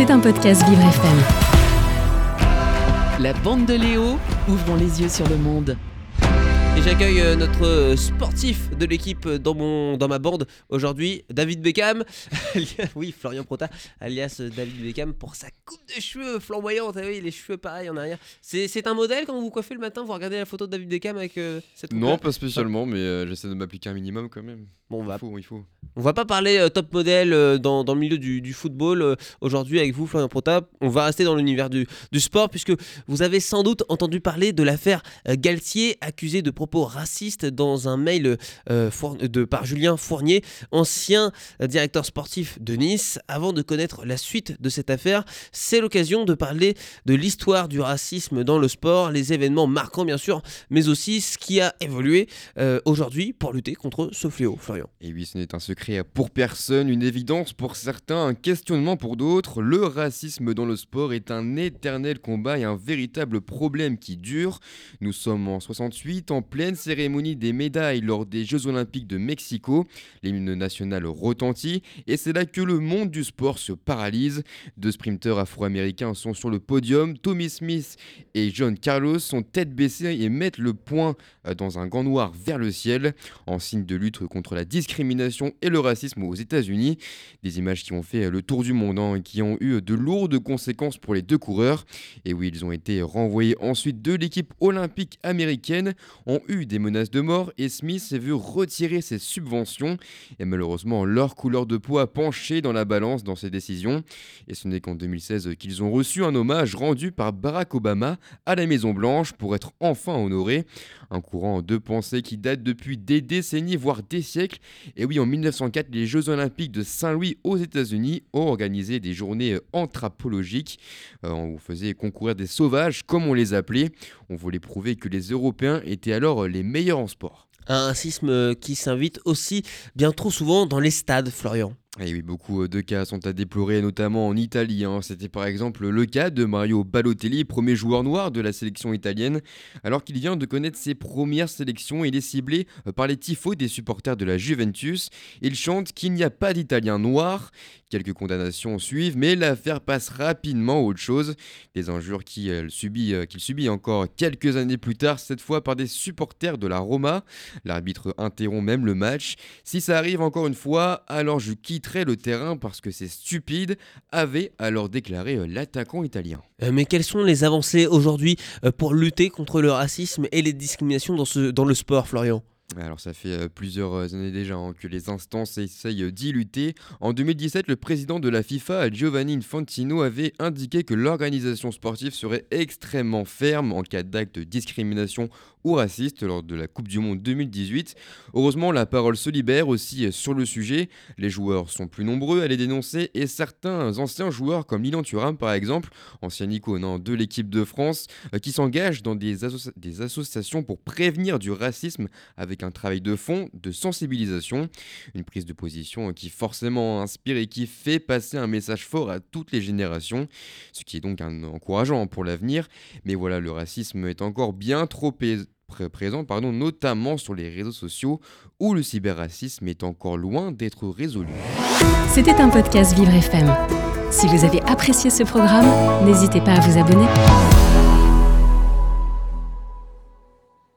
C'est un podcast Vivre FM. La bande de Léo, ouvrons les yeux sur le monde. Et j'accueille euh, notre euh, sportif de l'équipe euh, dans, mon, dans ma bande aujourd'hui, David Beckham. oui, Florian Prota, alias David Beckham, pour sa coupe de cheveux flamboyante. Ah oui, les cheveux pareils en arrière. C'est c'est un modèle quand vous vous coiffez le matin, vous regardez la photo de David Beckham avec euh, cette coupe Non, pas spécialement, mais euh, j'essaie de m'appliquer un minimum quand même. Bon, on va, Il faut, il faut. on va pas parler euh, top modèle dans, dans le milieu du, du football aujourd'hui avec vous, Florian Prota. On va rester dans l'univers du, du sport puisque vous avez sans doute entendu parler de l'affaire Galtier, accusé de propos racistes dans un mail euh, de, par Julien Fournier, ancien directeur sportif de Nice. Avant de connaître la suite de cette affaire, c'est l'occasion de parler de l'histoire du racisme dans le sport, les événements marquants bien sûr, mais aussi ce qui a évolué euh, aujourd'hui pour lutter contre ce fléau, Florian. Et oui, ce n'est un secret pour personne, une évidence pour certains, un questionnement pour d'autres. Le racisme dans le sport est un éternel combat et un véritable problème qui dure. Nous sommes en 68, en pleine cérémonie des médailles lors des Jeux Olympiques de Mexico. L'hymne national retentit et c'est là que le monde du sport se paralyse. Deux sprinteurs afro-américains sont sur le podium. Tommy Smith et John Carlos sont tête baissée et mettent le poing euh, dans un gant noir vers le ciel en signe de lutte contre la discrimination et le racisme aux États-Unis. Des images qui ont fait le tour du monde hein, et qui ont eu de lourdes conséquences pour les deux coureurs. Et oui, ils ont été renvoyés ensuite de l'équipe olympique américaine, eu des menaces de mort et Smith s'est vu retirer ses subventions. Et malheureusement, leur couleur de peau a penché dans la balance dans ces décisions. Et ce n'est qu'en 2016 qu'ils ont reçu un hommage rendu par Barack Obama à la Maison Blanche pour être enfin honorés. Un courant de pensée qui date depuis des décennies, voire des siècles. Et oui, en 1904, les Jeux Olympiques de Saint-Louis aux États-Unis ont organisé des journées anthropologiques. Euh, on faisait concourir des sauvages, comme on les appelait. On voulait prouver que les Européens étaient alors euh, les meilleurs en sport. Un racisme qui s'invite aussi bien trop souvent dans les stades, Florian. Et oui, beaucoup euh, de cas sont à déplorer, notamment en Italie. hein. C'était par exemple le cas de Mario Balotelli, premier joueur noir de la sélection italienne. Alors qu'il vient de connaître ses premières sélections, il est ciblé euh, par les tifos des supporters de la Juventus. Il chante qu'il n'y a pas d'Italiens noirs. Quelques condamnations suivent, mais l'affaire passe rapidement à autre chose. Des injures qui, euh, subit, qu'il subit encore quelques années plus tard, cette fois par des supporters de la Roma. L'arbitre interrompt même le match. Si ça arrive encore une fois, alors je le terrain parce que c'est stupide, avait alors déclaré euh, l'attaquant italien. Euh, mais quelles sont les avancées aujourd'hui euh, pour lutter contre le racisme et les discriminations dans, ce, dans le sport, Florian? Alors ça fait plusieurs années déjà hein, que les instances essayent d'y lutter. En 2017, le président de la FIFA, Giovanni Infantino, avait indiqué que l'organisation sportive serait extrêmement ferme en cas d'acte de discrimination ou raciste lors de la Coupe du Monde 2018. Heureusement, la parole se libère aussi sur le sujet. Les joueurs sont plus nombreux à les dénoncer et certains anciens joueurs comme Lilan Thuram par exemple, ancien icône de l'équipe de France, euh, qui s'engagent dans des, des associations pour prévenir du racisme avec un travail de fond, de sensibilisation, une prise de position qui forcément inspire et qui fait passer un message fort à toutes les générations, ce qui est donc un encourageant pour l'avenir. Mais voilà, le racisme est encore bien trop présent, notamment sur les réseaux sociaux où le cyberracisme est encore loin d'être résolu. C'était un podcast Vivre FM. Si vous avez apprécié ce programme, n'hésitez pas à vous abonner.